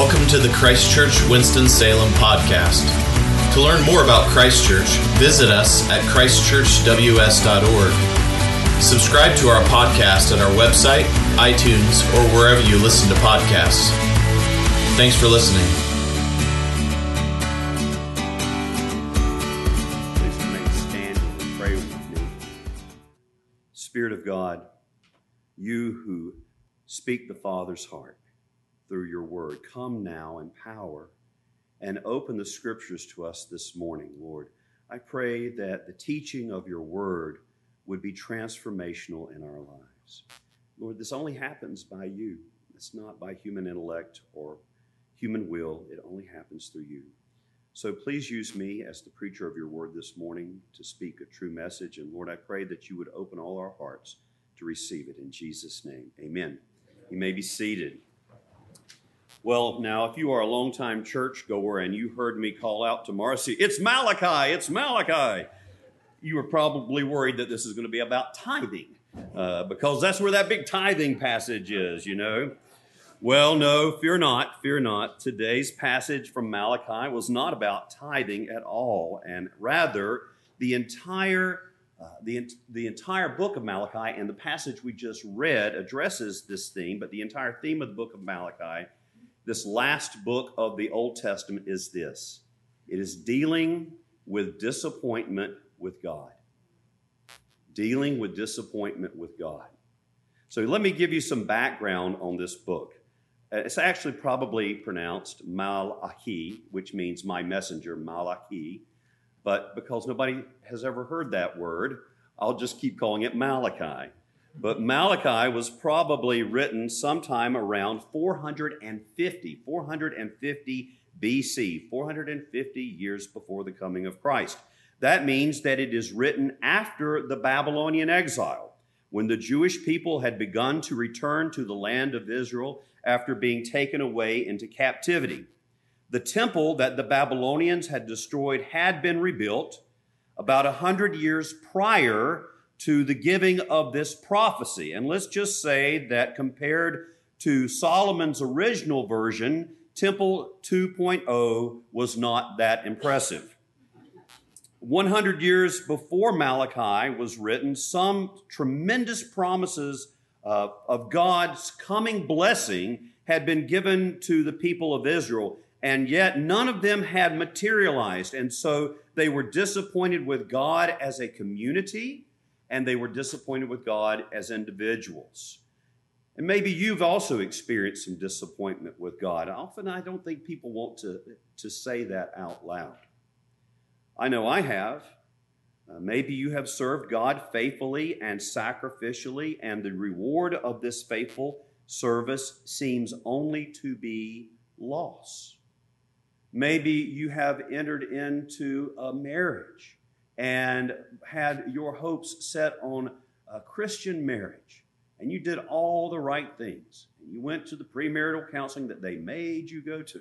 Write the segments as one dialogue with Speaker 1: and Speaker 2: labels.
Speaker 1: Welcome to the Christchurch Winston-Salem podcast. To learn more about Christchurch, visit us at christchurchws.org. Subscribe to our podcast at our website, iTunes, or wherever you listen to podcasts. Thanks for listening.
Speaker 2: Please remain standing and pray with me. Spirit of God, you who speak the Father's heart through your word, come now in power and open the scriptures to us this morning, Lord. I pray that the teaching of your word would be transformational in our lives. Lord, this only happens by you. It's not by human intellect or human will, it only happens through you. So please use me as the preacher of your word this morning to speak a true message. And Lord, I pray that you would open all our hearts to receive it in Jesus' name. Amen. You may be seated. Well, now, if you are a longtime churchgoer and you heard me call out to Marcy, it's Malachi, it's Malachi, you were probably worried that this is going to be about tithing uh, because that's where that big tithing passage is, you know. Well, no, fear not, fear not. Today's passage from Malachi was not about tithing at all, and rather the entire uh, the, the entire book of Malachi and the passage we just read addresses this theme, but the entire theme of the book of Malachi, this last book of the Old Testament, is this it is dealing with disappointment with God. Dealing with disappointment with God. So let me give you some background on this book. It's actually probably pronounced Malachi, which means my messenger, Malachi. But because nobody has ever heard that word, I'll just keep calling it Malachi. But Malachi was probably written sometime around 450, 450 BC, 450 years before the coming of Christ. That means that it is written after the Babylonian exile, when the Jewish people had begun to return to the land of Israel after being taken away into captivity. The temple that the Babylonians had destroyed had been rebuilt about a hundred years prior to the giving of this prophecy. And let's just say that compared to Solomon's original version, Temple 2.0 was not that impressive. 100 years before Malachi was written, some tremendous promises uh, of God's coming blessing had been given to the people of Israel, and yet none of them had materialized. And so they were disappointed with God as a community, and they were disappointed with God as individuals. And maybe you've also experienced some disappointment with God. Often I don't think people want to, to say that out loud. I know I have. Uh, maybe you have served God faithfully and sacrificially, and the reward of this faithful service seems only to be loss. Maybe you have entered into a marriage and had your hopes set on a Christian marriage, and you did all the right things. And you went to the premarital counseling that they made you go to,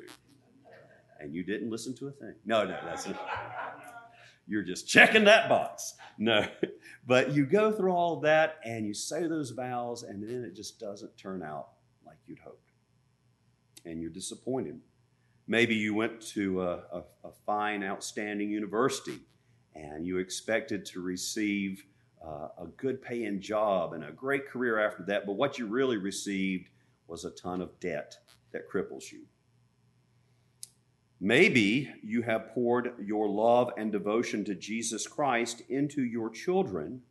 Speaker 2: and you didn't listen to a thing. No, no, that's it. You're just checking that box. No, but you go through all that and you say those vows, and then it just doesn't turn out like you'd hoped. And you're disappointed. Maybe you went to a, a, a fine, outstanding university and you expected to receive uh, a good paying job and a great career after that, but what you really received was a ton of debt that cripples you. Maybe you have poured your love and devotion to Jesus Christ into your children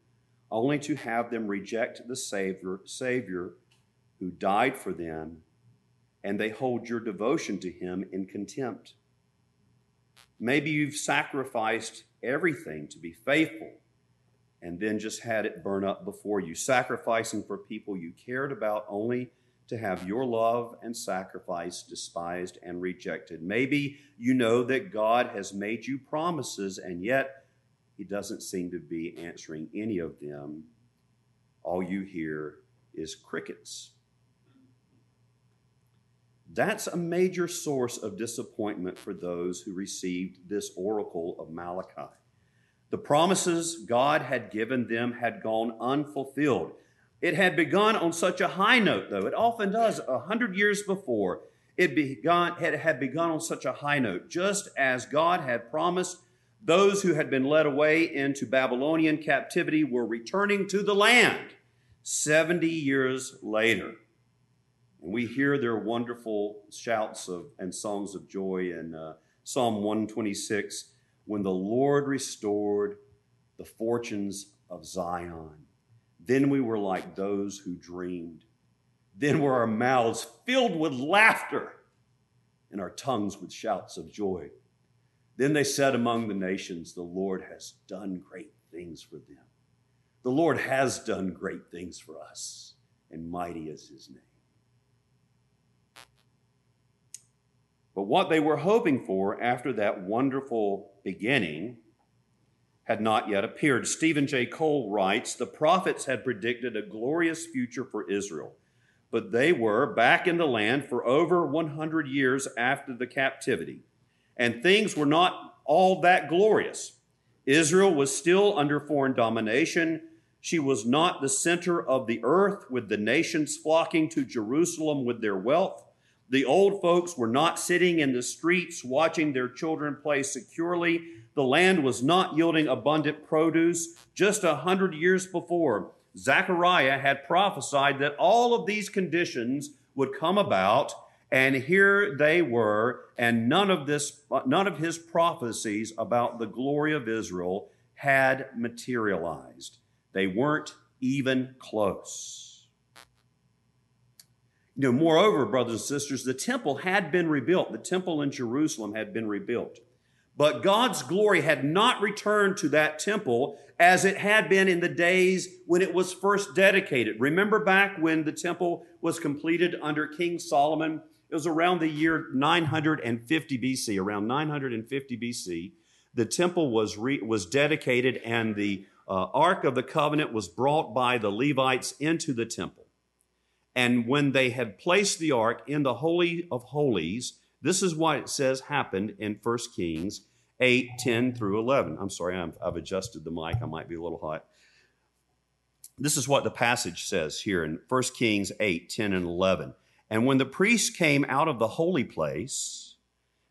Speaker 2: only to have them reject the Savior, Savior who died for them, and they hold your devotion to him in contempt. Maybe you've sacrificed everything to be faithful and then just had it burn up before you, sacrificing for people you cared about only to have your love and sacrifice despised and rejected. Maybe you know that God has made you promises, and yet He doesn't seem to be answering any of them. All you hear is crickets. That's a major source of disappointment for those who received this oracle of Malachi. The promises God had given them had gone unfulfilled. It had begun on such a high note, though. It often does, a hundred years before. it begun, had, had begun on such a high note, just as God had promised those who had been led away into Babylonian captivity were returning to the land 70 years later. And we hear their wonderful shouts of, and songs of joy in uh, Psalm 126 when the Lord restored the fortunes of Zion. Then we were like those who dreamed. Then were our mouths filled with laughter and our tongues with shouts of joy. Then they said among the nations, The Lord has done great things for them. The Lord has done great things for us, and mighty is his name. But what they were hoping for after that wonderful beginning had not yet appeared. Steven J. Cole writes The prophets had predicted a glorious future for Israel, but they were back in the land for over 100 years after the captivity, and things were not all that glorious. Israel was still under foreign domination. She was not the center of the earth, with the nations flocking to Jerusalem with their wealth. The old folks were not sitting in the streets watching their children play securely the land was not yielding abundant produce. Just a hundred years before, Zechariah had prophesied that all of these conditions would come about, and here they were, and none of this, none of his prophecies about the glory of Israel had materialized. They weren't even close. You know, moreover, brothers and sisters, the temple had been rebuilt. The temple in Jerusalem had been rebuilt. But God's glory had not returned to that temple as it had been in the days when it was first dedicated. Remember back when the temple was completed under King Solomon? It was around the year 950 BC, around 950 BC. The temple was, re, was dedicated and the uh, Ark of the Covenant was brought by the Levites into the temple. And when they had placed the Ark in the Holy of Holies, this is what it says happened in 1 Kings 8, 10 through 11. I'm sorry, i have adjusted the mic. I might be a little hot. This is what the passage says here in 1 Kings 8, 10, and 11. And when the priest came out of the holy place,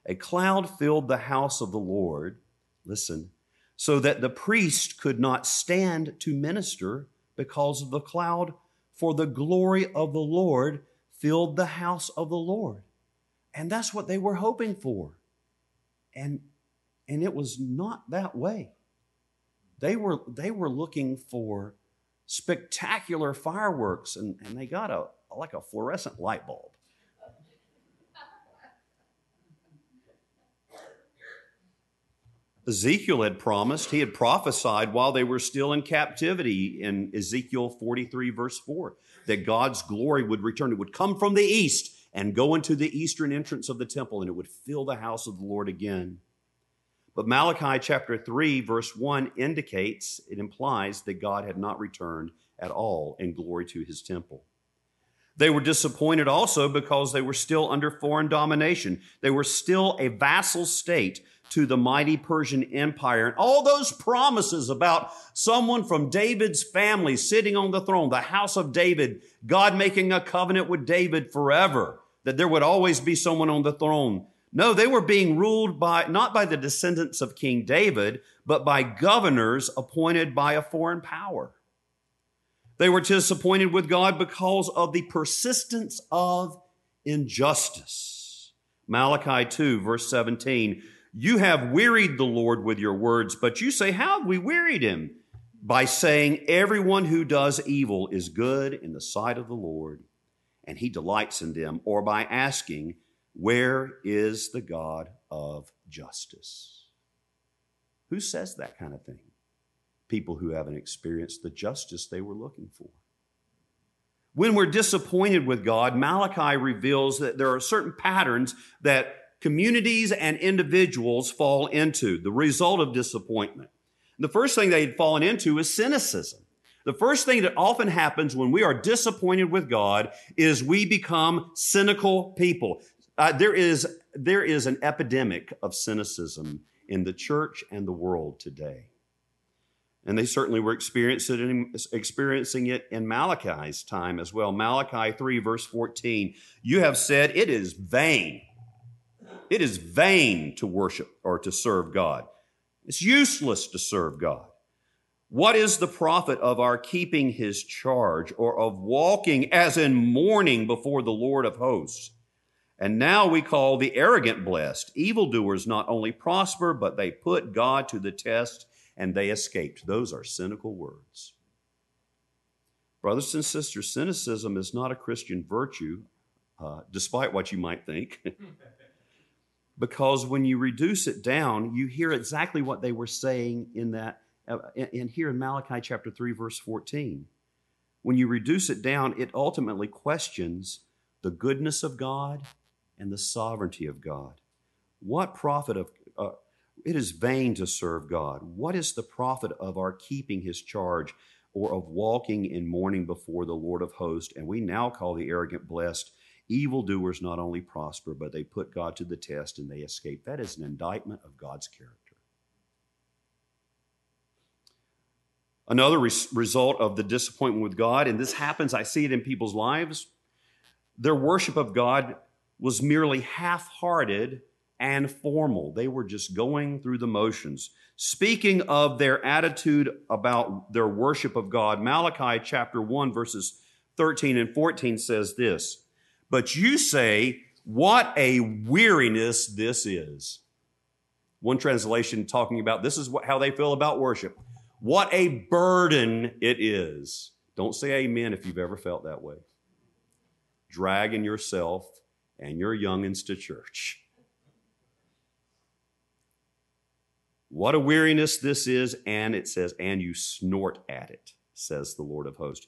Speaker 2: a cloud filled the house of the Lord. Listen, so that the priest could not stand to minister because of the cloud, for the glory of the Lord filled the house of the Lord. And that's what they were hoping for. And and it was not that way. They were, they were looking for spectacular fireworks, and, and they got a like a fluorescent light bulb. Ezekiel had promised, he had prophesied while they were still in captivity in Ezekiel 43, verse 4, that God's glory would return. It would come from the east and go into the eastern entrance of the temple, and it would fill the house of the Lord again. But Malachi chapter 3, verse 1 indicates, it implies that God had not returned at all in glory to his temple. They were disappointed also because they were still under foreign domination. They were still a vassal state to the mighty Persian Empire. And all those promises about someone from David's family sitting on the throne, the house of David, God making a covenant with David forever, that there would always be someone on the throne. No, they were being ruled by, not by the descendants of King David, but by governors appointed by a foreign power. They were disappointed with God because of the persistence of injustice. Malachi 2, verse 17. You have wearied the Lord with your words, but you say, How have we wearied him? By saying, Everyone who does evil is good in the sight of the Lord, and he delights in them, or by asking, where is the God of justice? Who says that kind of thing? People who haven't experienced the justice they were looking for. When we're disappointed with God, Malachi reveals that there are certain patterns that communities and individuals fall into, the result of disappointment. The first thing they'd fallen into is cynicism. The first thing that often happens when we are disappointed with God is we become cynical people. Uh, there, is, there is an epidemic of cynicism in the church and the world today. And they certainly were experiencing experiencing it in Malachi's time as well. Malachi 3, verse 14. You have said it is vain. It is vain to worship or to serve God. It's useless to serve God. What is the profit of our keeping his charge or of walking as in mourning before the Lord of hosts? And now we call the arrogant blessed. Evildoers not only prosper, but they put God to the test and they escaped. Those are cynical words. Brothers and sisters, cynicism is not a Christian virtue, uh, despite what you might think. because when you reduce it down, you hear exactly what they were saying in that, uh, in here in Malachi chapter 3, verse 14. When you reduce it down, it ultimately questions the goodness of God and the sovereignty of God. What profit of, uh, it is vain to serve God. What is the profit of our keeping his charge or of walking in mourning before the Lord of hosts? And we now call the arrogant blessed. Evildoers not only prosper, but they put God to the test and they escape. That is an indictment of God's character. Another res- result of the disappointment with God, and this happens, I see it in people's lives, their worship of God was merely half hearted and formal. They were just going through the motions. Speaking of their attitude about their worship of God, Malachi chapter 1, verses 13 and 14 says this But you say, What a weariness this is. One translation talking about this is what, how they feel about worship. What a burden it is. Don't say amen if you've ever felt that way. Dragging yourself and your youngins to church. What a weariness this is, and it says, and you snort at it, says the Lord of hosts.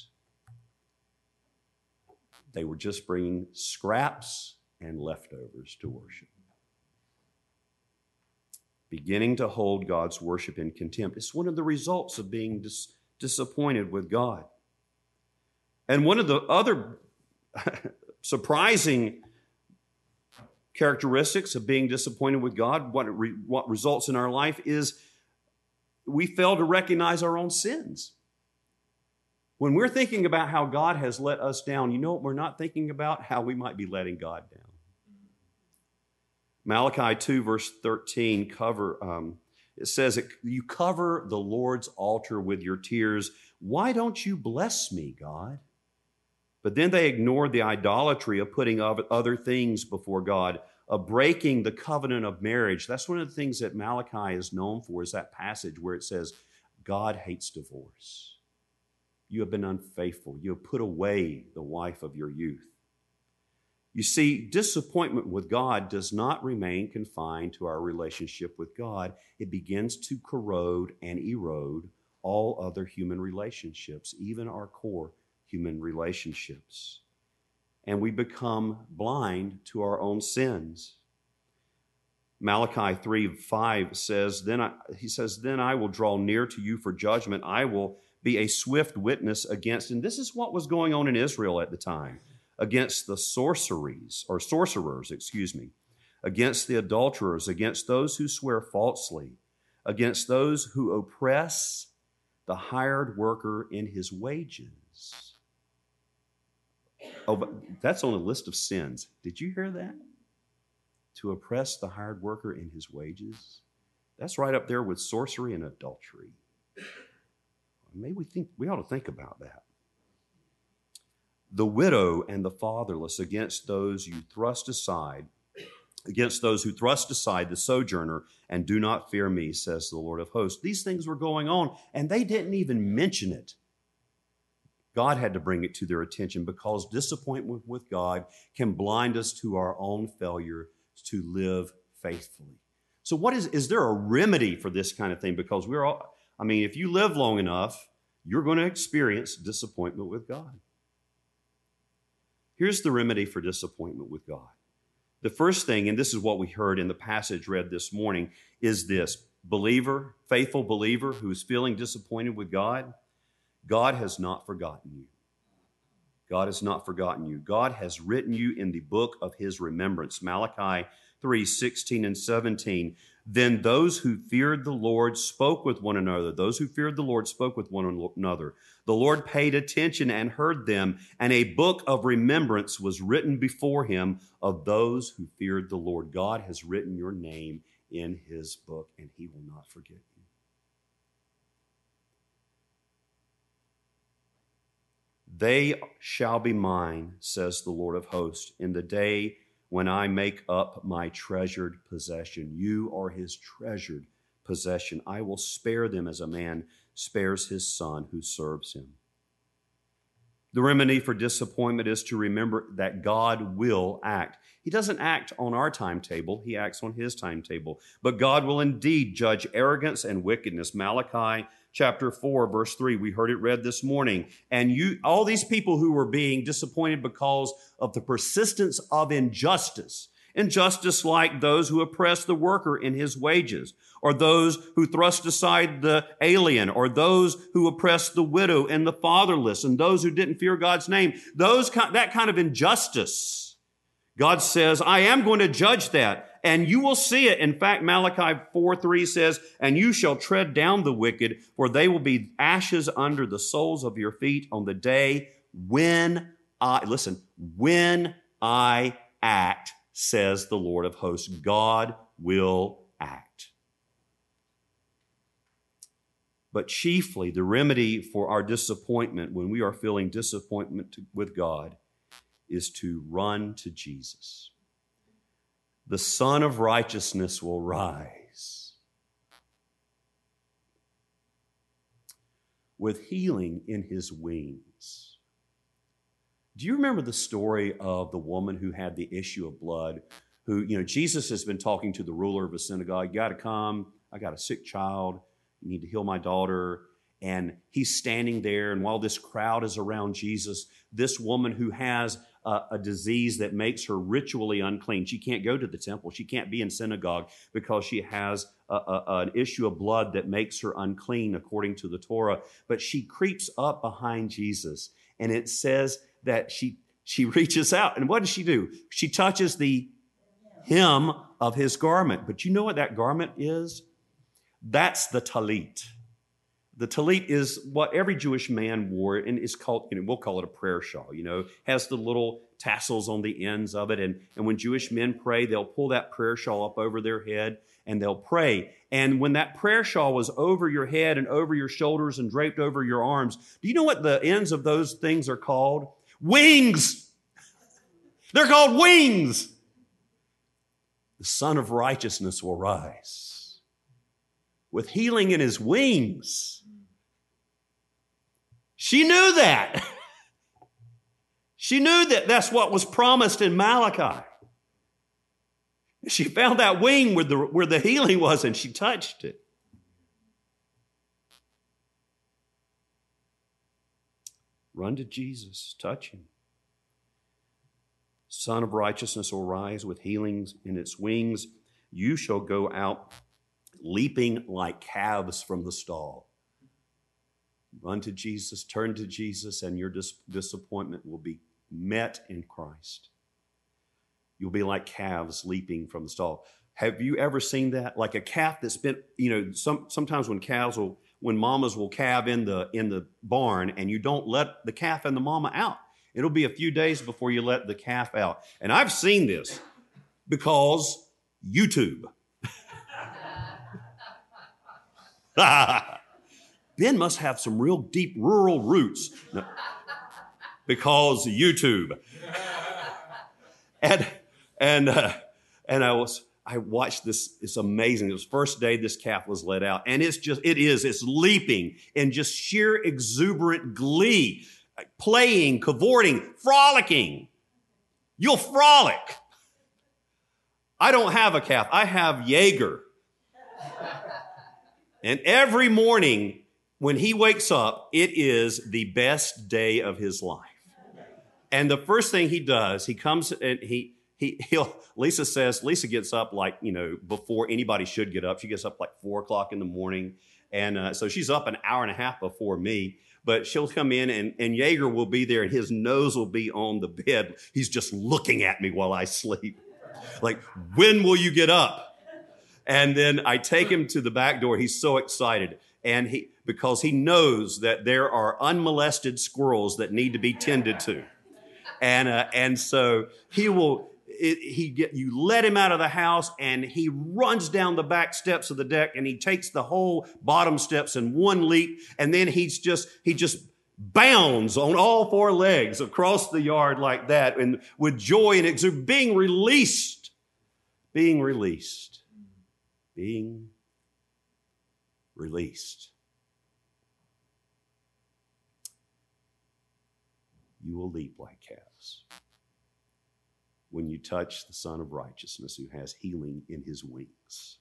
Speaker 2: They were just bringing scraps and leftovers to worship. Beginning to hold God's worship in contempt. It's one of the results of being dis- disappointed with God. And one of the other surprising characteristics of being disappointed with God, what, re, what results in our life is we fail to recognize our own sins. When we're thinking about how God has let us down, you know what we're not thinking about? How we might be letting God down. Malachi 2, verse 13, cover, um, it says, You cover the Lord's altar with your tears. Why don't you bless me, God? But then they ignored the idolatry of putting other things before God, of breaking the covenant of marriage. That's one of the things that Malachi is known for, is that passage where it says, God hates divorce. You have been unfaithful. You have put away the wife of your youth. You see, disappointment with God does not remain confined to our relationship with God. It begins to corrode and erode all other human relationships, even our core human relationships. And we become blind to our own sins. Malachi 3 5 says, Then I, he says, Then I will draw near to you for judgment. I will be a swift witness against, and this is what was going on in Israel at the time, against the sorceries, or sorcerers, excuse me, against the adulterers, against those who swear falsely, against those who oppress the hired worker in his wages. Oh, but that's on a list of sins. Did you hear that? To oppress the hired worker in his wages. That's right up there with sorcery and adultery. Maybe we think we ought to think about that. The widow and the fatherless against those you thrust aside, against those who thrust aside the sojourner and do not fear me, says the Lord of hosts. These things were going on, and they didn't even mention it. God had to bring it to their attention because disappointment with God can blind us to our own failure to live faithfully. So, what is, is there a remedy for this kind of thing? Because we're all, I mean, if you live long enough, you're going to experience disappointment with God. Here's the remedy for disappointment with God. The first thing, and this is what we heard in the passage read this morning, is this believer, faithful believer who's feeling disappointed with God, God has not forgotten you. God has not forgotten you. God has written you in the book of his remembrance. Malachi 3 16 and 17. Then those who feared the Lord spoke with one another. Those who feared the Lord spoke with one another. The Lord paid attention and heard them, and a book of remembrance was written before him of those who feared the Lord. God has written your name in his book, and he will not forget you. They shall be mine, says the Lord of hosts, in the day when I make up my treasured possession. You are his treasured possession. I will spare them as a man spares his son who serves him. The remedy for disappointment is to remember that God will act. He doesn't act on our timetable, He acts on His timetable. But God will indeed judge arrogance and wickedness. Malachi chapter 4 verse 3 we heard it read this morning. And you all these people who were being disappointed because of the persistence of injustice injustice like those who oppress the worker in his wages or those who thrust aside the alien or those who oppress the widow and the fatherless and those who didn't fear God's name those that kind of injustice God says I am going to judge that and you will see it. In fact, Malachi 4 3 says, And you shall tread down the wicked, for they will be ashes under the soles of your feet on the day when I, listen, when I act, says the Lord of hosts. God will act. But chiefly, the remedy for our disappointment when we are feeling disappointment with God is to run to Jesus the Sun of Righteousness will rise with healing in his wings. Do you remember the story of the woman who had the issue of blood? Who, you know, Jesus has been talking to the ruler of a synagogue. You got to come. I got a sick child. You need to heal my daughter. And he's standing there, and while this crowd is around Jesus, this woman who has a, a disease that makes her ritually unclean. She can't go to the temple. She can't be in synagogue because she has a, a, an issue of blood that makes her unclean according to the Torah. But she creeps up behind Jesus, and it says that she she reaches out, and what does she do? She touches the hem of his garment. But you know what that garment is? That's the talit. The talit is what every Jewish man wore, and it's called, you know, we'll call it a prayer shawl, you know, has the little tassels on the ends of it. And, and when Jewish men pray, they'll pull that prayer shawl up over their head and they'll pray. And when that prayer shawl was over your head and over your shoulders and draped over your arms, do you know what the ends of those things are called? Wings! They're called wings! The Sun of Righteousness will rise with healing in his wings. She knew that. she knew that that's what was promised in Malachi. She found that wing where the, where the healing was and she touched it. Run to Jesus, touch him. Sun of righteousness will rise with healings in its wings. You shall go out leaping like calves from the stall. Run to Jesus, turn to Jesus, and your dis- disappointment will be met in Christ. You'll be like calves leaping from the stall. Have you ever seen that? Like a calf that's been, you know, some, sometimes when calves will, when mamas will calve in the in the barn, and you don't let the calf and the mama out. It'll be a few days before you let the calf out. And I've seen this because YouTube. Ben must have some real deep rural roots no, because YouTube. And and uh, and I was I watched this. It's amazing. It was first day this calf was let out, and it's just it is it's leaping in just sheer exuberant glee, playing, cavorting, frolicking. You'll frolic. I don't have a calf. I have Jaeger. And every morning when he wakes up, it is the best day of his life. And the first thing he does, he comes and he, he, he'll, Lisa says, Lisa gets up like, you know, before anybody should get up. She gets up like four o'clock in the morning. And uh, so she's up an hour and a half before me but she'll come in and, and Jaeger will be there and his nose will be on the bed. He's just looking at me while I sleep. Like, when will you get up? And then I take him to the back door. He's so excited. And he, because he knows that there are unmolested squirrels that need to be tended to. And, uh, and so he will, it, he get, you let him out of the house and he runs down the back steps of the deck and he takes the whole bottom steps in one leap. And then he's just, he just bounds on all four legs across the yard like that and with joy and exuberance, being released, being released, being released. You will leap like calves when you touch the Son of Righteousness who has healing in his wings.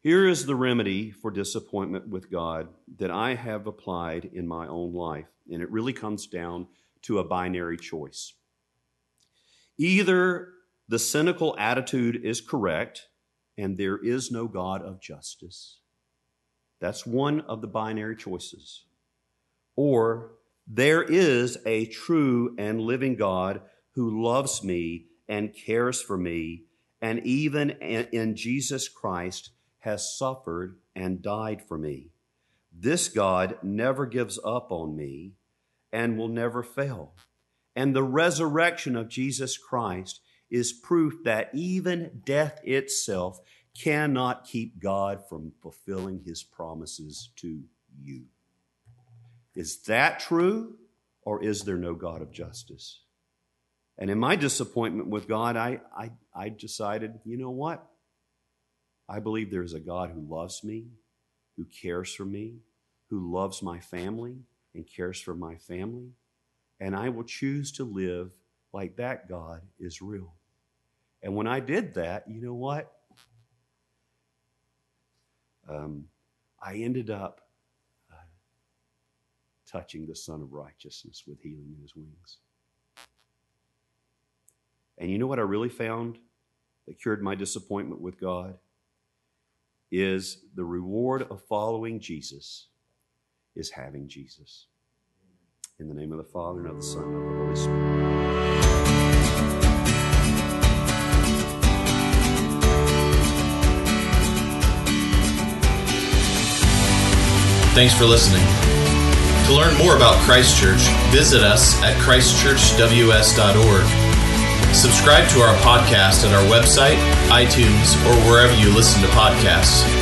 Speaker 2: Here is the remedy for disappointment with God that I have applied in my own life, and it really comes down to a binary choice. Either the cynical attitude is correct and there is no God of justice. That's one of the binary choices. Or there is a true and living God who loves me and cares for me, and even in Jesus Christ has suffered and died for me. This God never gives up on me and will never fail. And the resurrection of Jesus Christ is proof that even death itself cannot keep God from fulfilling his promises to you. Is that true, or is there no God of justice? And in my disappointment with God, I, I, I decided, you know what? I believe there is a God who loves me, who cares for me, who loves my family and cares for my family. And I will choose to live like that God is real. And when I did that, you know what? Um, I ended up uh, touching the Son of Righteousness with healing in his wings. And you know what I really found that cured my disappointment with God? Is the reward of following Jesus is having Jesus. In the name of the Father, and of the Son, and of the Holy Spirit.
Speaker 1: Thanks for listening. To learn more about Christchurch, visit us at christchurchws.org. Subscribe to our podcast at our website, iTunes, or wherever you listen to podcasts.